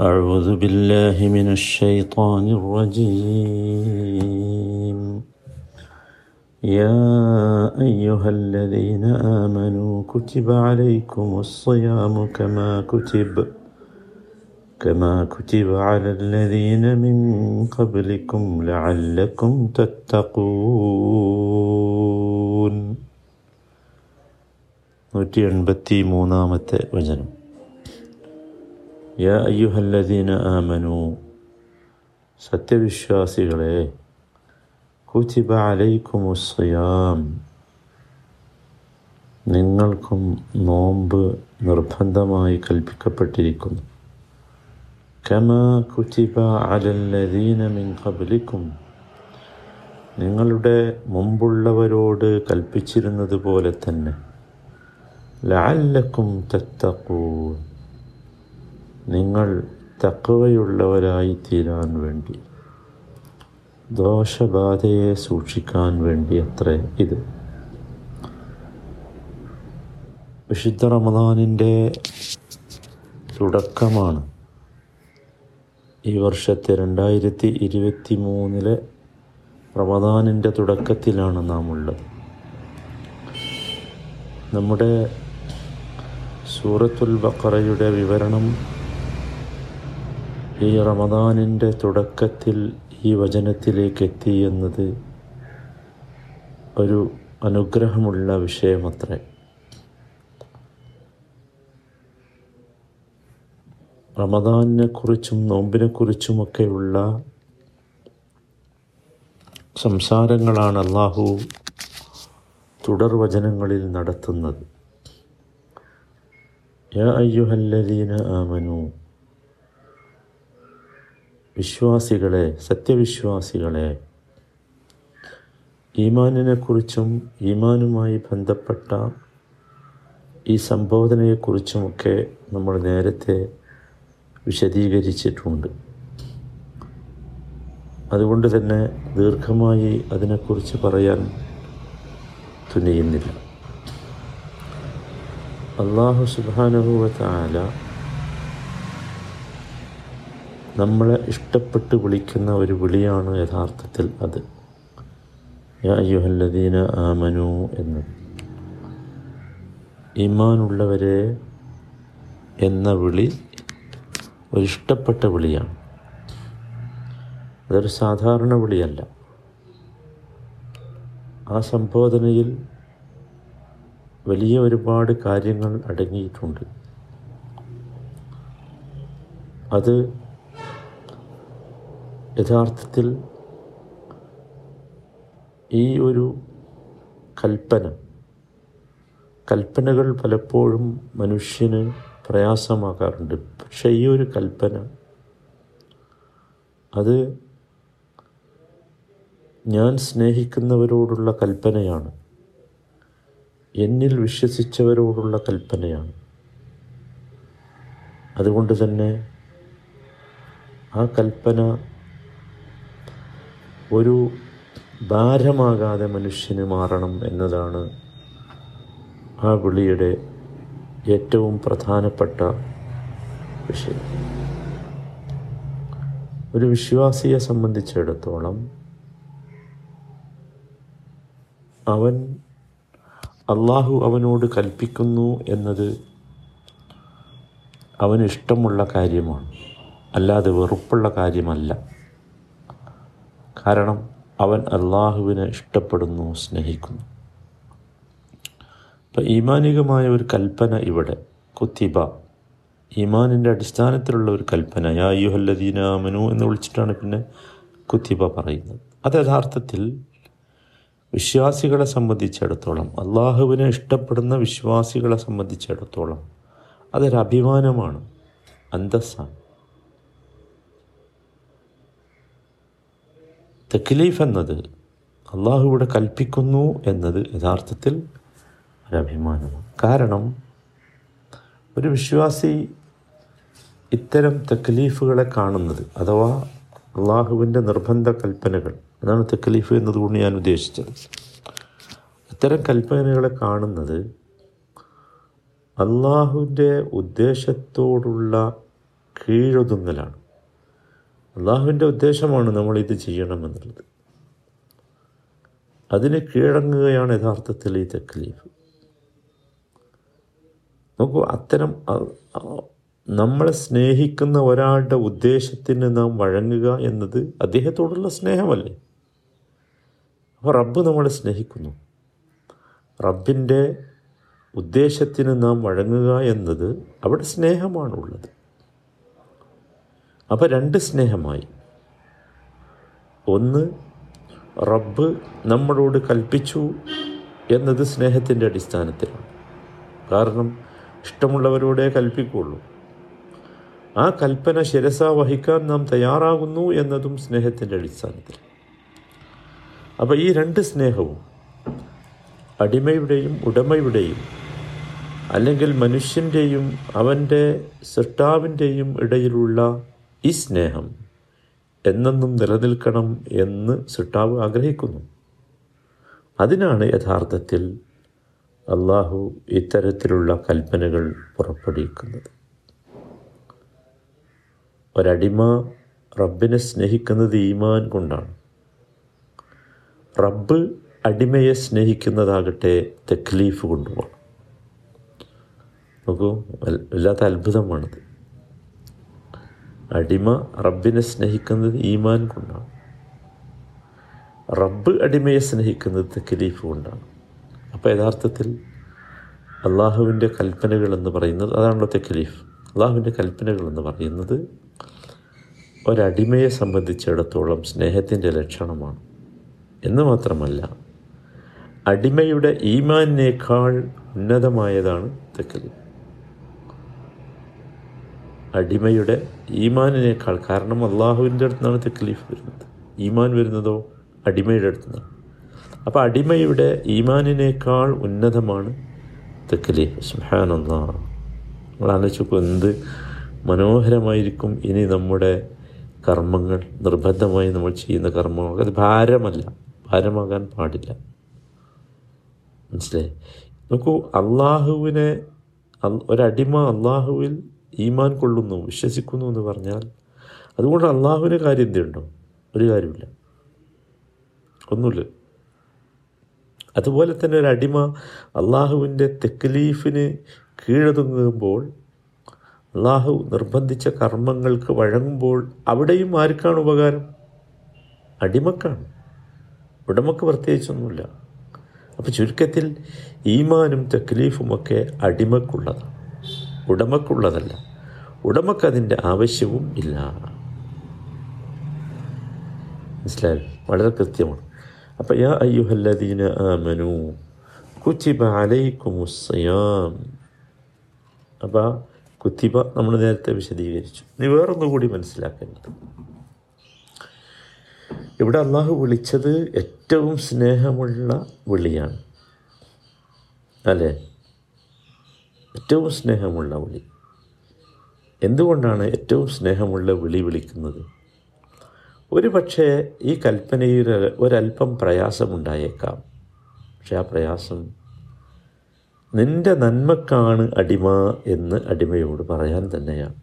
أعوذ بالله من الشيطان الرجيم يا أيها الذين آمنوا كتب عليكم الصيام كما كتب كما كتب على الذين من قبلكم لعلكم تتقون നൂറ്റി എൺപത്തി മൂന്നാമത്തെ വചനം യാ അയ്യുഹല്ലദീന ആമനു. സത്യവിശ്വാസികളെ കുതിബ അലൈക്കുമുസ്യാം നിങ്ങൾക്കും നോമ്പ് നിർബന്ധമായി കൽപ്പിക്കപ്പെട്ടിരിക്കുന്നു. കമ കുതിബ അലല്ലദീന മിൻ കബലിക്കും നിങ്ങളുടെ മുമ്പുള്ളവരോട് കൽപ്പിച്ചിരുന്നത് പോലെ തന്നെ. ലഅല്ലക്കും തത്തഖൂൻ. നിങ്ങൾ തക്കവയുള്ളവരായി തീരാൻ വേണ്ടി ദോഷബാധയെ സൂക്ഷിക്കാൻ വേണ്ടി അത്രേ ഇത്. വിശുദ്ധ റമദാനിന്റെ തുടക്കമാണ്. ഈ വർഷത്തെ രണ്ടായിരത്തി ഇരുപത്തി മൂന്നിലെ റമദാനിന്റെ തുടക്കത്തിലാണ് നാം ഉള്ളത് നമ്മുടെ സൂറത്തുൽ ബക്കറയുടെ വിവരണം ഈ റമദാനിന്റെ തുടക്കത്തിൽ ഈ വചനത്തിലേക്ക് എത്തി എന്നത് ഒരു അനുഗ്രഹമുള്ള വിഷയമത്രേ. റമദാനിനെക്കുറിച്ചും നോമ്പിനെക്കുറിച്ചുമൊക്കെയുള്ള സംസാരങ്ങളാണ് അള്ളാഹു തുടർ വചനങ്ങളിൽ നടത്തുന്നത്. യാ അയ്യുഹല്ലദീന ആമനു വിശ്വാസികളെ സത്യവിശ്വാസികളെ. ഈമാനിനെക്കുറിച്ചും ഈമാനുമായി ബന്ധപ്പെട്ട ഈ സംബോധനയെക്കുറിച്ചുമൊക്കെ നമ്മൾ നേരത്തെ വിശദീകരിച്ചിട്ടുണ്ട്. അതുകൊണ്ട് തന്നെ ദീർഘമായി അതിനെക്കുറിച്ച് പറയാൻ തുനിയുന്നില്ല. അള്ളാഹു സുബാനുഭവത്താല നമ്മളെ ഇഷ്ടപ്പെട്ട് വിളിക്കുന്ന ഒരു വിളിയാണ് യഥാർത്ഥത്തിൽ അത്. യാ ആമനു എന്ന്. ഈമാനുള്ളവരെ എന്ന വിളി ഒരു ഇഷ്ടപ്പെട്ട വിളിയാണ്. അതൊരു സാധാരണ വിളിയല്ല. ആ സംബോധനയിൽ വലിയ ഒരുപാട് കാര്യങ്ങൾ അടങ്ങിയിട്ടുണ്ട്. അത് യഥാർത്ഥത്തിൽ ഈ ഒരു കൽപ്പന കൽപ്പനകൾ പലപ്പോഴും മനുഷ്യന് പ്രയാസമാക്കാറുണ്ട്. പക്ഷേ ഈ ഒരു കൽപ്പന അത് ഞാൻ സ്നേഹിക്കുന്നവരോടുള്ള കൽപ്പനയാണ്. എന്നിൽ വിശ്വസിച്ചവരോടുള്ള കൽപ്പനയാണ്. അതുകൊണ്ട് തന്നെ ആ കൽപ്പന ഒരു ഭാരമാകാതെ മനുഷ്യന് മാറണം എന്നതാണ് ആ വിളിയുടെ ഏറ്റവും പ്രധാനപ്പെട്ട വിഷയം. ഒരു വിശ്വാസിയെ സംബന്ധിച്ചിടത്തോളം അവൻ അള്ളാഹു അവനോട് കൽപ്പിക്കുന്നു എന്നത് അവന് ഇഷ്ടമുള്ള കാര്യമാണ്. അല്ലാതെ വെറുപ്പുള്ള കാര്യമല്ല. കാരണം അവൻ അള്ളാഹുവിനെ ഇഷ്ടപ്പെടുന്നു സ്നേഹിക്കുന്നു. ഇപ്പം ഈമാനികമായ ഒരു കൽപ്പന ഇവിടെ കുത്തിബ. ഈമാനിന്റെ അടിസ്ഥാനത്തിലുള്ള ഒരു കൽപ്പന യാ യുഹല്ലദീനാമനു എന്ന് വിളിച്ചിട്ടാണ് പിന്നെ കുത്തിബ പറയുന്നത്. അത് യഥാർത്ഥത്തിൽ വിശ്വാസികളെ സംബന്ധിച്ചിടത്തോളം അള്ളാഹുവിനെ ഇഷ്ടപ്പെടുന്ന വിശ്വാസികളെ സംബന്ധിച്ചിടത്തോളം അതൊരു അഭിമാനമാണ് അന്തസ്സാണ്. തെക്കിലീഫ് എന്നത് അള്ളാഹു ഇവിടെ കൽപ്പിക്കുന്നു എന്നത് യഥാർത്ഥത്തിൽ ഒരഭിമാനമാണ് കാരണം ഒരു വിശ്വാസി ഇത്തരം തക്ലീഫുകളെ കാണുന്നത് അഥവാ അള്ളാഹുവിന്റെ നിർബന്ധ കൽപ്പനകൾ അതാണ് തെക്കലീഫ് എന്നതുകൊണ്ട് ഞാൻ ഉദ്ദേശിച്ചത്. ഇത്തരം കൽപ്പനകളെ കാണുന്നത് അള്ളാഹുവിന്റെ ഉദ്ദേശത്തോടുള്ള കീഴൊതുങ്ങലാണ്. അള്ളാഹുവിന്റെ ഉദ്ദേശമാണ് നമ്മളിത് ചെയ്യണമെന്നുള്ളത്. അതിന് കീഴടങ്ങുകയാണ് യഥാർത്ഥത്തിൽ ഈ തെക്കലീഫ് നോക്കൂ അത്തരം നമ്മളെ സ്നേഹിക്കുന്ന ഒരാളുടെ ഉദ്ദേശത്തിന് നാം വഴങ്ങുക എന്നത് അദ്ദേഹത്തോടുള്ള സ്നേഹമല്ലേ? അപ്പോൾ റബ്ബ് നമ്മളെ സ്നേഹിക്കുന്നു. റബ്ബിന്റെ ഉദ്ദേശത്തിന് നാം വഴങ്ങുക എന്നത് അവിടെ സ്നേഹമാണുള്ളത്. അപ്പോൾ രണ്ട് സ്നേഹമായി. ഒന്ന് റബ്ബ് നമ്മളോട് കൽപ്പിച്ചു എന്നത് സ്നേഹത്തിന്റെ അടിസ്ഥാനത്തിലാണ്. കാരണം ഇഷ്ടമുള്ളവരോടെ കൽപ്പിക്കുള്ളൂ ആ കൽപ്പന ശിരസ വഹിക്കാൻ നാം തയ്യാറാകുന്നു എന്നതും സ്നേഹത്തിന്റെ അടിസ്ഥാനത്തിൽ അപ്പോൾ ഈ രണ്ട് സ്നേഹവും അടിമയുടെയും ഉടമയുടെയും അല്ലെങ്കിൽ മനുഷ്യന്റെയും അവന്റെ സൃഷ്ടാവിന്റെയും ഇടയിലുള്ള ഈ സ്നേഹം എന്നെന്നും നിലനിൽക്കണം എന്ന് സിട്ടാവ് ആഗ്രഹിക്കുന്നു. അതിനാണ് യഥാർത്ഥത്തിൽ അള്ളാഹു ഇത്തരത്തിലുള്ള കൽപ്പനകൾ പുറപ്പെടുവിക്കുന്നത്. ഒരടിമ റബ്ബിനെ സ്നേഹിക്കുന്നത് ഈമാൻ കൊണ്ടാണ്. റബ്ബ് അടിമയെ സ്നേഹിക്കുന്നതാകട്ടെ തെക്ലീഫ് കൊണ്ടുപോകണം. നോക്കൂ വല്ലാത്ത അത്ഭുതമാണത്. അടിമ റബ്ബിനെ സ്നേഹിക്കുന്നത് ഈമാൻ കൊണ്ടാണ്. റബ്ബ് അടിമയെ സ്നേഹിക്കുന്നത് തെക്കലീഫ് കൊണ്ടാണ്. അപ്പോൾ യഥാർത്ഥത്തിൽ അള്ളാഹുവിന്റെ കൽപ്പനകൾ എന്ന് പറയുന്നത് അതാണല്ലോ തെക്കലീഫ്. അള്ളാഹുവിന്റെ കൽപ്പനകൾ എന്ന് പറയുന്നത് ഒരടിമയെ സംബന്ധിച്ചിടത്തോളം സ്നേഹത്തിന്റെ ലക്ഷണമാണ്. എന്ന് മാത്രമല്ല അടിമയുടെ ഈമാനേക്കാൾ ഉന്നതമായതാണ് തെക്കലീഫ്. അടിമയുടെ ഈമാനിനേക്കാൾ കാരണം അള്ളാഹുവിന്റെ അടുത്താണ് തെക്കലീഫ് വരുന്നത്. ഈമാൻ വരുന്നതോ അടിമയുടെ അടുത്ത് നിന്നാണ് അപ്പോൾ അടിമയുടെ ഈമാനിനേക്കാൾ ഉന്നതമാണ് തെക്കലീഫ് സുഹാനല്ലാ നമ്മൾ ആലോചിച്ചു എന്ത് മനോഹരമായിരിക്കും ഇനി നമ്മുടെ കർമ്മങ്ങൾ നിർബന്ധമായി നമ്മൾ ചെയ്യുന്ന കർമ്മങ്ങൾ. അത് ഭാരമല്ല. ഭാരമാകാൻ പാടില്ല. മനസ്സിലായി? നോക്കൂ അള്ളാഹുവിനെ ഒരടിമ അള്ളാഹുവിൽ ഈമാൻ കൊള്ളുന്നു വിശ്വസിക്കുന്നു എന്ന് പറഞ്ഞാൽ അതുകൊണ്ട് അള്ളാഹുവിന് കാര്യം എന്തുണ്ടോ? ഒരു കാര്യമില്ല. ഒന്നുമില്ല. അതുപോലെ തന്നെ ഒരു അടിമ അള്ളാഹുവിന്റെ തെക്കലീഫിന് കീഴതുങ്ങുമ്പോൾ അള്ളാഹു നിർബന്ധിച്ച കർമ്മങ്ങൾക്ക് വഴങ്ങുമ്പോൾ അവിടെയും ആർക്കാണ് ഉപകാരം? അടിമക്കാണ്. ഉടമക്ക് പ്രത്യേകിച്ചൊന്നുമില്ല. അപ്പോൾ ചുരുക്കത്തിൽ ഈമാനും തക്ലീഫുമൊക്കെ അടിമക്കുള്ളതാണ്. ഉടമക്കുള്ളതല്ല. ഉടമക്കതിന്റെ ആവശ്യവും ഇല്ല. മനസ്സിലായി? വളരെ കൃത്യമാണ്. അപ്പം യാ അയ്യുഹല്ലദീന ആമനു കുത്തിബ അലൈക്കുമുസ്സയാം അപ്പം കുത്തിബ നമ്മൾ നേരത്തെ വിശദീകരിച്ചു. ഇനി വേറൊന്നുകൂടി മനസ്സിലാക്കേണ്ടത്. ഇവിടെ അള്ളാഹു വിളിച്ചത് ഏറ്റവും സ്നേഹമുള്ള വിളിയാണ്. അല്ലേ? ഏറ്റവും സ്നേഹമുള്ള വിളി. എന്തുകൊണ്ടാണ് ഏറ്റവും സ്നേഹമുള്ള വിളി വിളിക്കുന്നത്? ഒരു പക്ഷേ ഈ കൽപ്പനയിൽ ഒരല്പം പ്രയാസമുണ്ടായേക്കാം. പക്ഷെ ആ പ്രയാസം നിന്റെ നന്മക്കാണ് അടിമ എന്ന് അടിമയോട് പറയാൻ തന്നെയാണ്.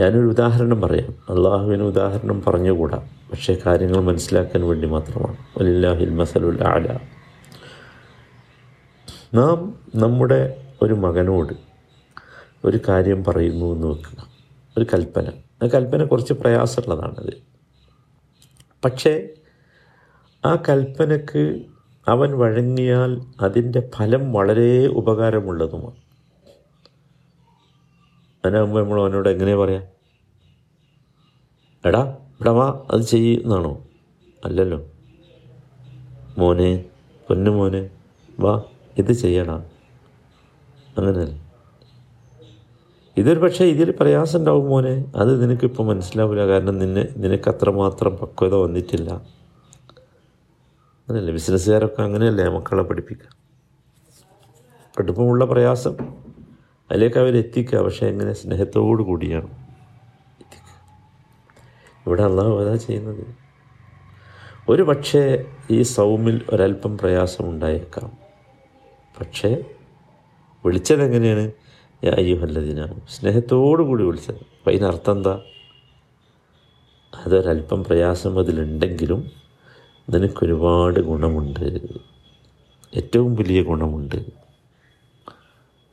ഞാനൊരു ഉദാഹരണം പറയാം. അള്ളാഹുവിന് ഉദാഹരണം പറഞ്ഞുകൂടാ. പക്ഷേ കാര്യങ്ങൾ മനസ്സിലാക്കാൻ വേണ്ടി മാത്രമാണ്. അലില്ലാഹിൽ മസലുൽ ആല നാം നമ്മുടെ ഒരു മകനോട് ഒരു കാര്യം പറയുന്നു എന്ന് വെക്കുക. ഒരു കൽപ്പന. ആ കൽപ്പന കുറച്ച് പ്രയാസമുള്ളതാണത്. പക്ഷേ ആ കൽപ്പനക്ക് അവൻ വഴങ്ങിയാൽ അതിന്റെ ഫലം വളരെ ഉപകാരമുള്ളതുമാണ്. അതിനാകുമ്പോൾ നമ്മൾ അവനോട് എങ്ങനെ പറയാം? എടാ വാ അത് ചെയ്യുന്നാണോ അല്ലല്ലോ. മോനെ പൊന്നു മോനെ വാ. ഇത് ചെയ്യണം. അങ്ങനെയല്ല ഇതൊരു പക്ഷേ ഇതിൽ പ്രയാസം ഉണ്ടാവും മോനെ. അത് നിനക്കിപ്പോൾ മനസ്സിലാവില്ല. കാരണം നിന്നെ നിനക്ക് അത്രമാത്രം പക്വത വന്നിട്ടില്ല. അങ്ങനെയല്ലേ ബിസിനസ്സുകാരൊക്കെ അങ്ങനെയല്ലേ മക്കളെ പഠിപ്പിക്കുക കടുപ്പമുള്ള പ്രയാസം. അതിലേക്ക് അവരെത്തിക്കുക പക്ഷേ എങ്ങനെ? സ്നേഹത്തോടു കൂടിയാണ്. എത്തിക്കുക. ഇവിടെ അള്ളാഹു അതാ ചെയ്യുന്നത്. ഒരു പക്ഷേ ഈ സൗമിൽ ഒരല്പം പ്രയാസം ഉണ്ടായേക്കാം. പക്ഷേ വിളിച്ചതെങ്ങനെയാണ് എങ്ങനെയാണ്? അയ്യുഹല്ലതിനാണ് സ്നേഹത്തോടു കൂടി വിളിച്ചത്. അപ്പം അതിനർത്ഥം എന്താ അതൊരല്പം പ്രയാസം അതിലുണ്ടെങ്കിലും നിനക്കൊരുപാട് ഗുണമുണ്ട്. ഏറ്റവും വലിയ ഗുണമുണ്ട്.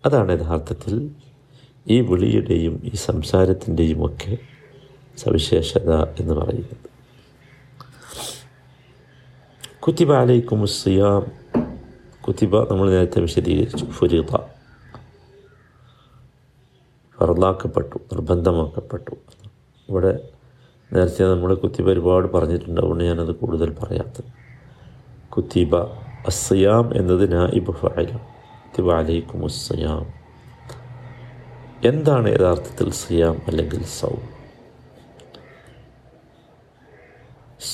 അതാണ് യഥാർത്ഥത്തിൽ ഈ വിളിയുടെയും ഈ സംസാരത്തിന്റെയും ഒക്കെ സവിശേഷത എന്ന് പറയുന്നത്. കുത്തിബാലയ്ക്കും സിയാം കുത്തിബ നമ്മൾ നേരത്തെ വിശദീകരിച്ചു. ഫുരീത ഫറലാക്കപ്പെട്ടു നിർബന്ധമാക്കപ്പെട്ടു. ഇവിടെ നേരത്തെ നമ്മൾ കുത്തിബ ഒരുപാട് പറഞ്ഞിട്ടുണ്ട്. അതുകൊണ്ട് ഞാനത് കൂടുതൽ പറയാത്തത് കുത്തിബ അസ്സയാം എന്നത് നായിബ് ഫഅല കുത്തിബ അലൈക്കും അസ്സയാം. എന്താണ് യഥാർത്ഥത്തിൽ സിയാം അല്ലെങ്കിൽ സൗം?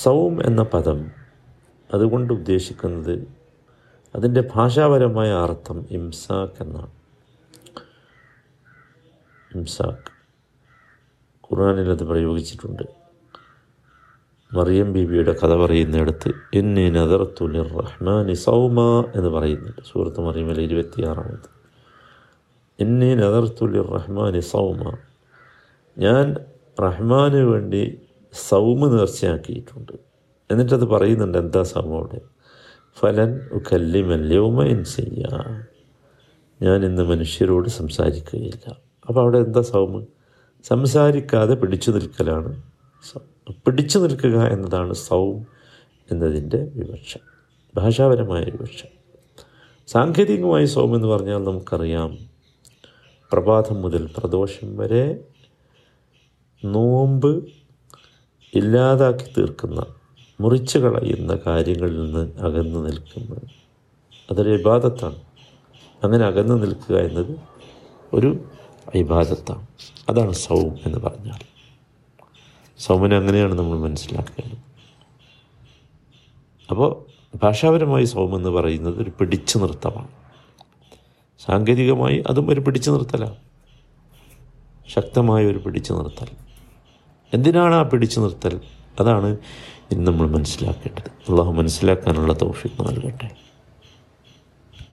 സൗം എന്ന പദം അതുകൊണ്ട് ഉദ്ദേശിക്കുന്നത് അതിന്റെ ഭാഷാപരമായ അർത്ഥം ഇംസാക്ക് എന്നാണ്. ഇംസാക്ക് ഖുർആനിൽ അത് പ്രയോഗിച്ചിട്ടുണ്ട്. മറിയം ബീബിയുടെ കഥ പറയുന്നിടത്ത് എന്നി നദർത്തുലിർ റഹ്മാനി സൗമ എന്ന് പറയുന്നുണ്ട് സൂറത്ത് മറിയമിലെ ഇരുപത്തിയാറാമത്. എന്നി നദർത്തുലിർ റഹ്മാനി സൗമ ഞാൻ റഹ്മാന് വേണ്ടി സൗമ് നേർച്ചയാക്കിയിട്ടുണ്ട്. എന്നിട്ടത് പറയുന്നുണ്ട് എന്താ സൗമ അവിടെ? ഫലൻ ഉക്കല്ലിമല്യവുമ ചെയ്യ ഞാൻ ഇന്ന് മനുഷ്യരോട് സംസാരിക്കുകയില്ല. അപ്പോൾ അവിടെ എന്താ സൗമ്? സംസാരിക്കാതെ പിടിച്ചു നിൽക്കലാണ്. പിടിച്ചു നിൽക്കുക എന്നതാണ് സൗം എന്നതിന്റെ വിവക്ഷ. ഭാഷാപരമായ വിവക്ഷ. സാങ്കേതികമായി സൗം എന്ന് പറഞ്ഞാൽ നമുക്കറിയാം പ്രഭാതം മുതൽ പ്രദോഷം വരെ നോമ്പ് ഇല്ലാതാക്കി തീർക്കുന്ന മുറിച്ചു കളയുന്ന കാര്യങ്ങളിൽ നിന്ന് അകന്നു നിൽക്കുന്നത്. അതൊരു വിവാദത്താണ് അങ്ങനെ അകന്നു നിൽക്കുക എന്നത് ഒരു വിവാദത്താണ് അതാണ് സൗം എന്ന് പറഞ്ഞാൽ. സൗമനെ അങ്ങനെയാണ് നമ്മൾ മനസ്സിലാക്കേണ്ടത്. അപ്പോൾ ഭാഷാപരമായി സൗം എന്ന് പറയുന്നത് ഒരു പിടിച്ചു നിർത്തമാണ്. സാങ്കേതികമായി അതും ഒരു പിടിച്ചു നിർത്തലാണ് ശക്തമായ ഒരു പിടിച്ചു നിർത്തൽ. എന്തിനാണ് ആ പിടിച്ചു നിർത്തൽ? അതാണ് ഇന്ന് നമ്മൾ മനസ്സിലാക്കേണ്ടത്. അള്ളാഹു മനസ്സിലാക്കാനുള്ള തൗഫീഖ് നൽകട്ടെ.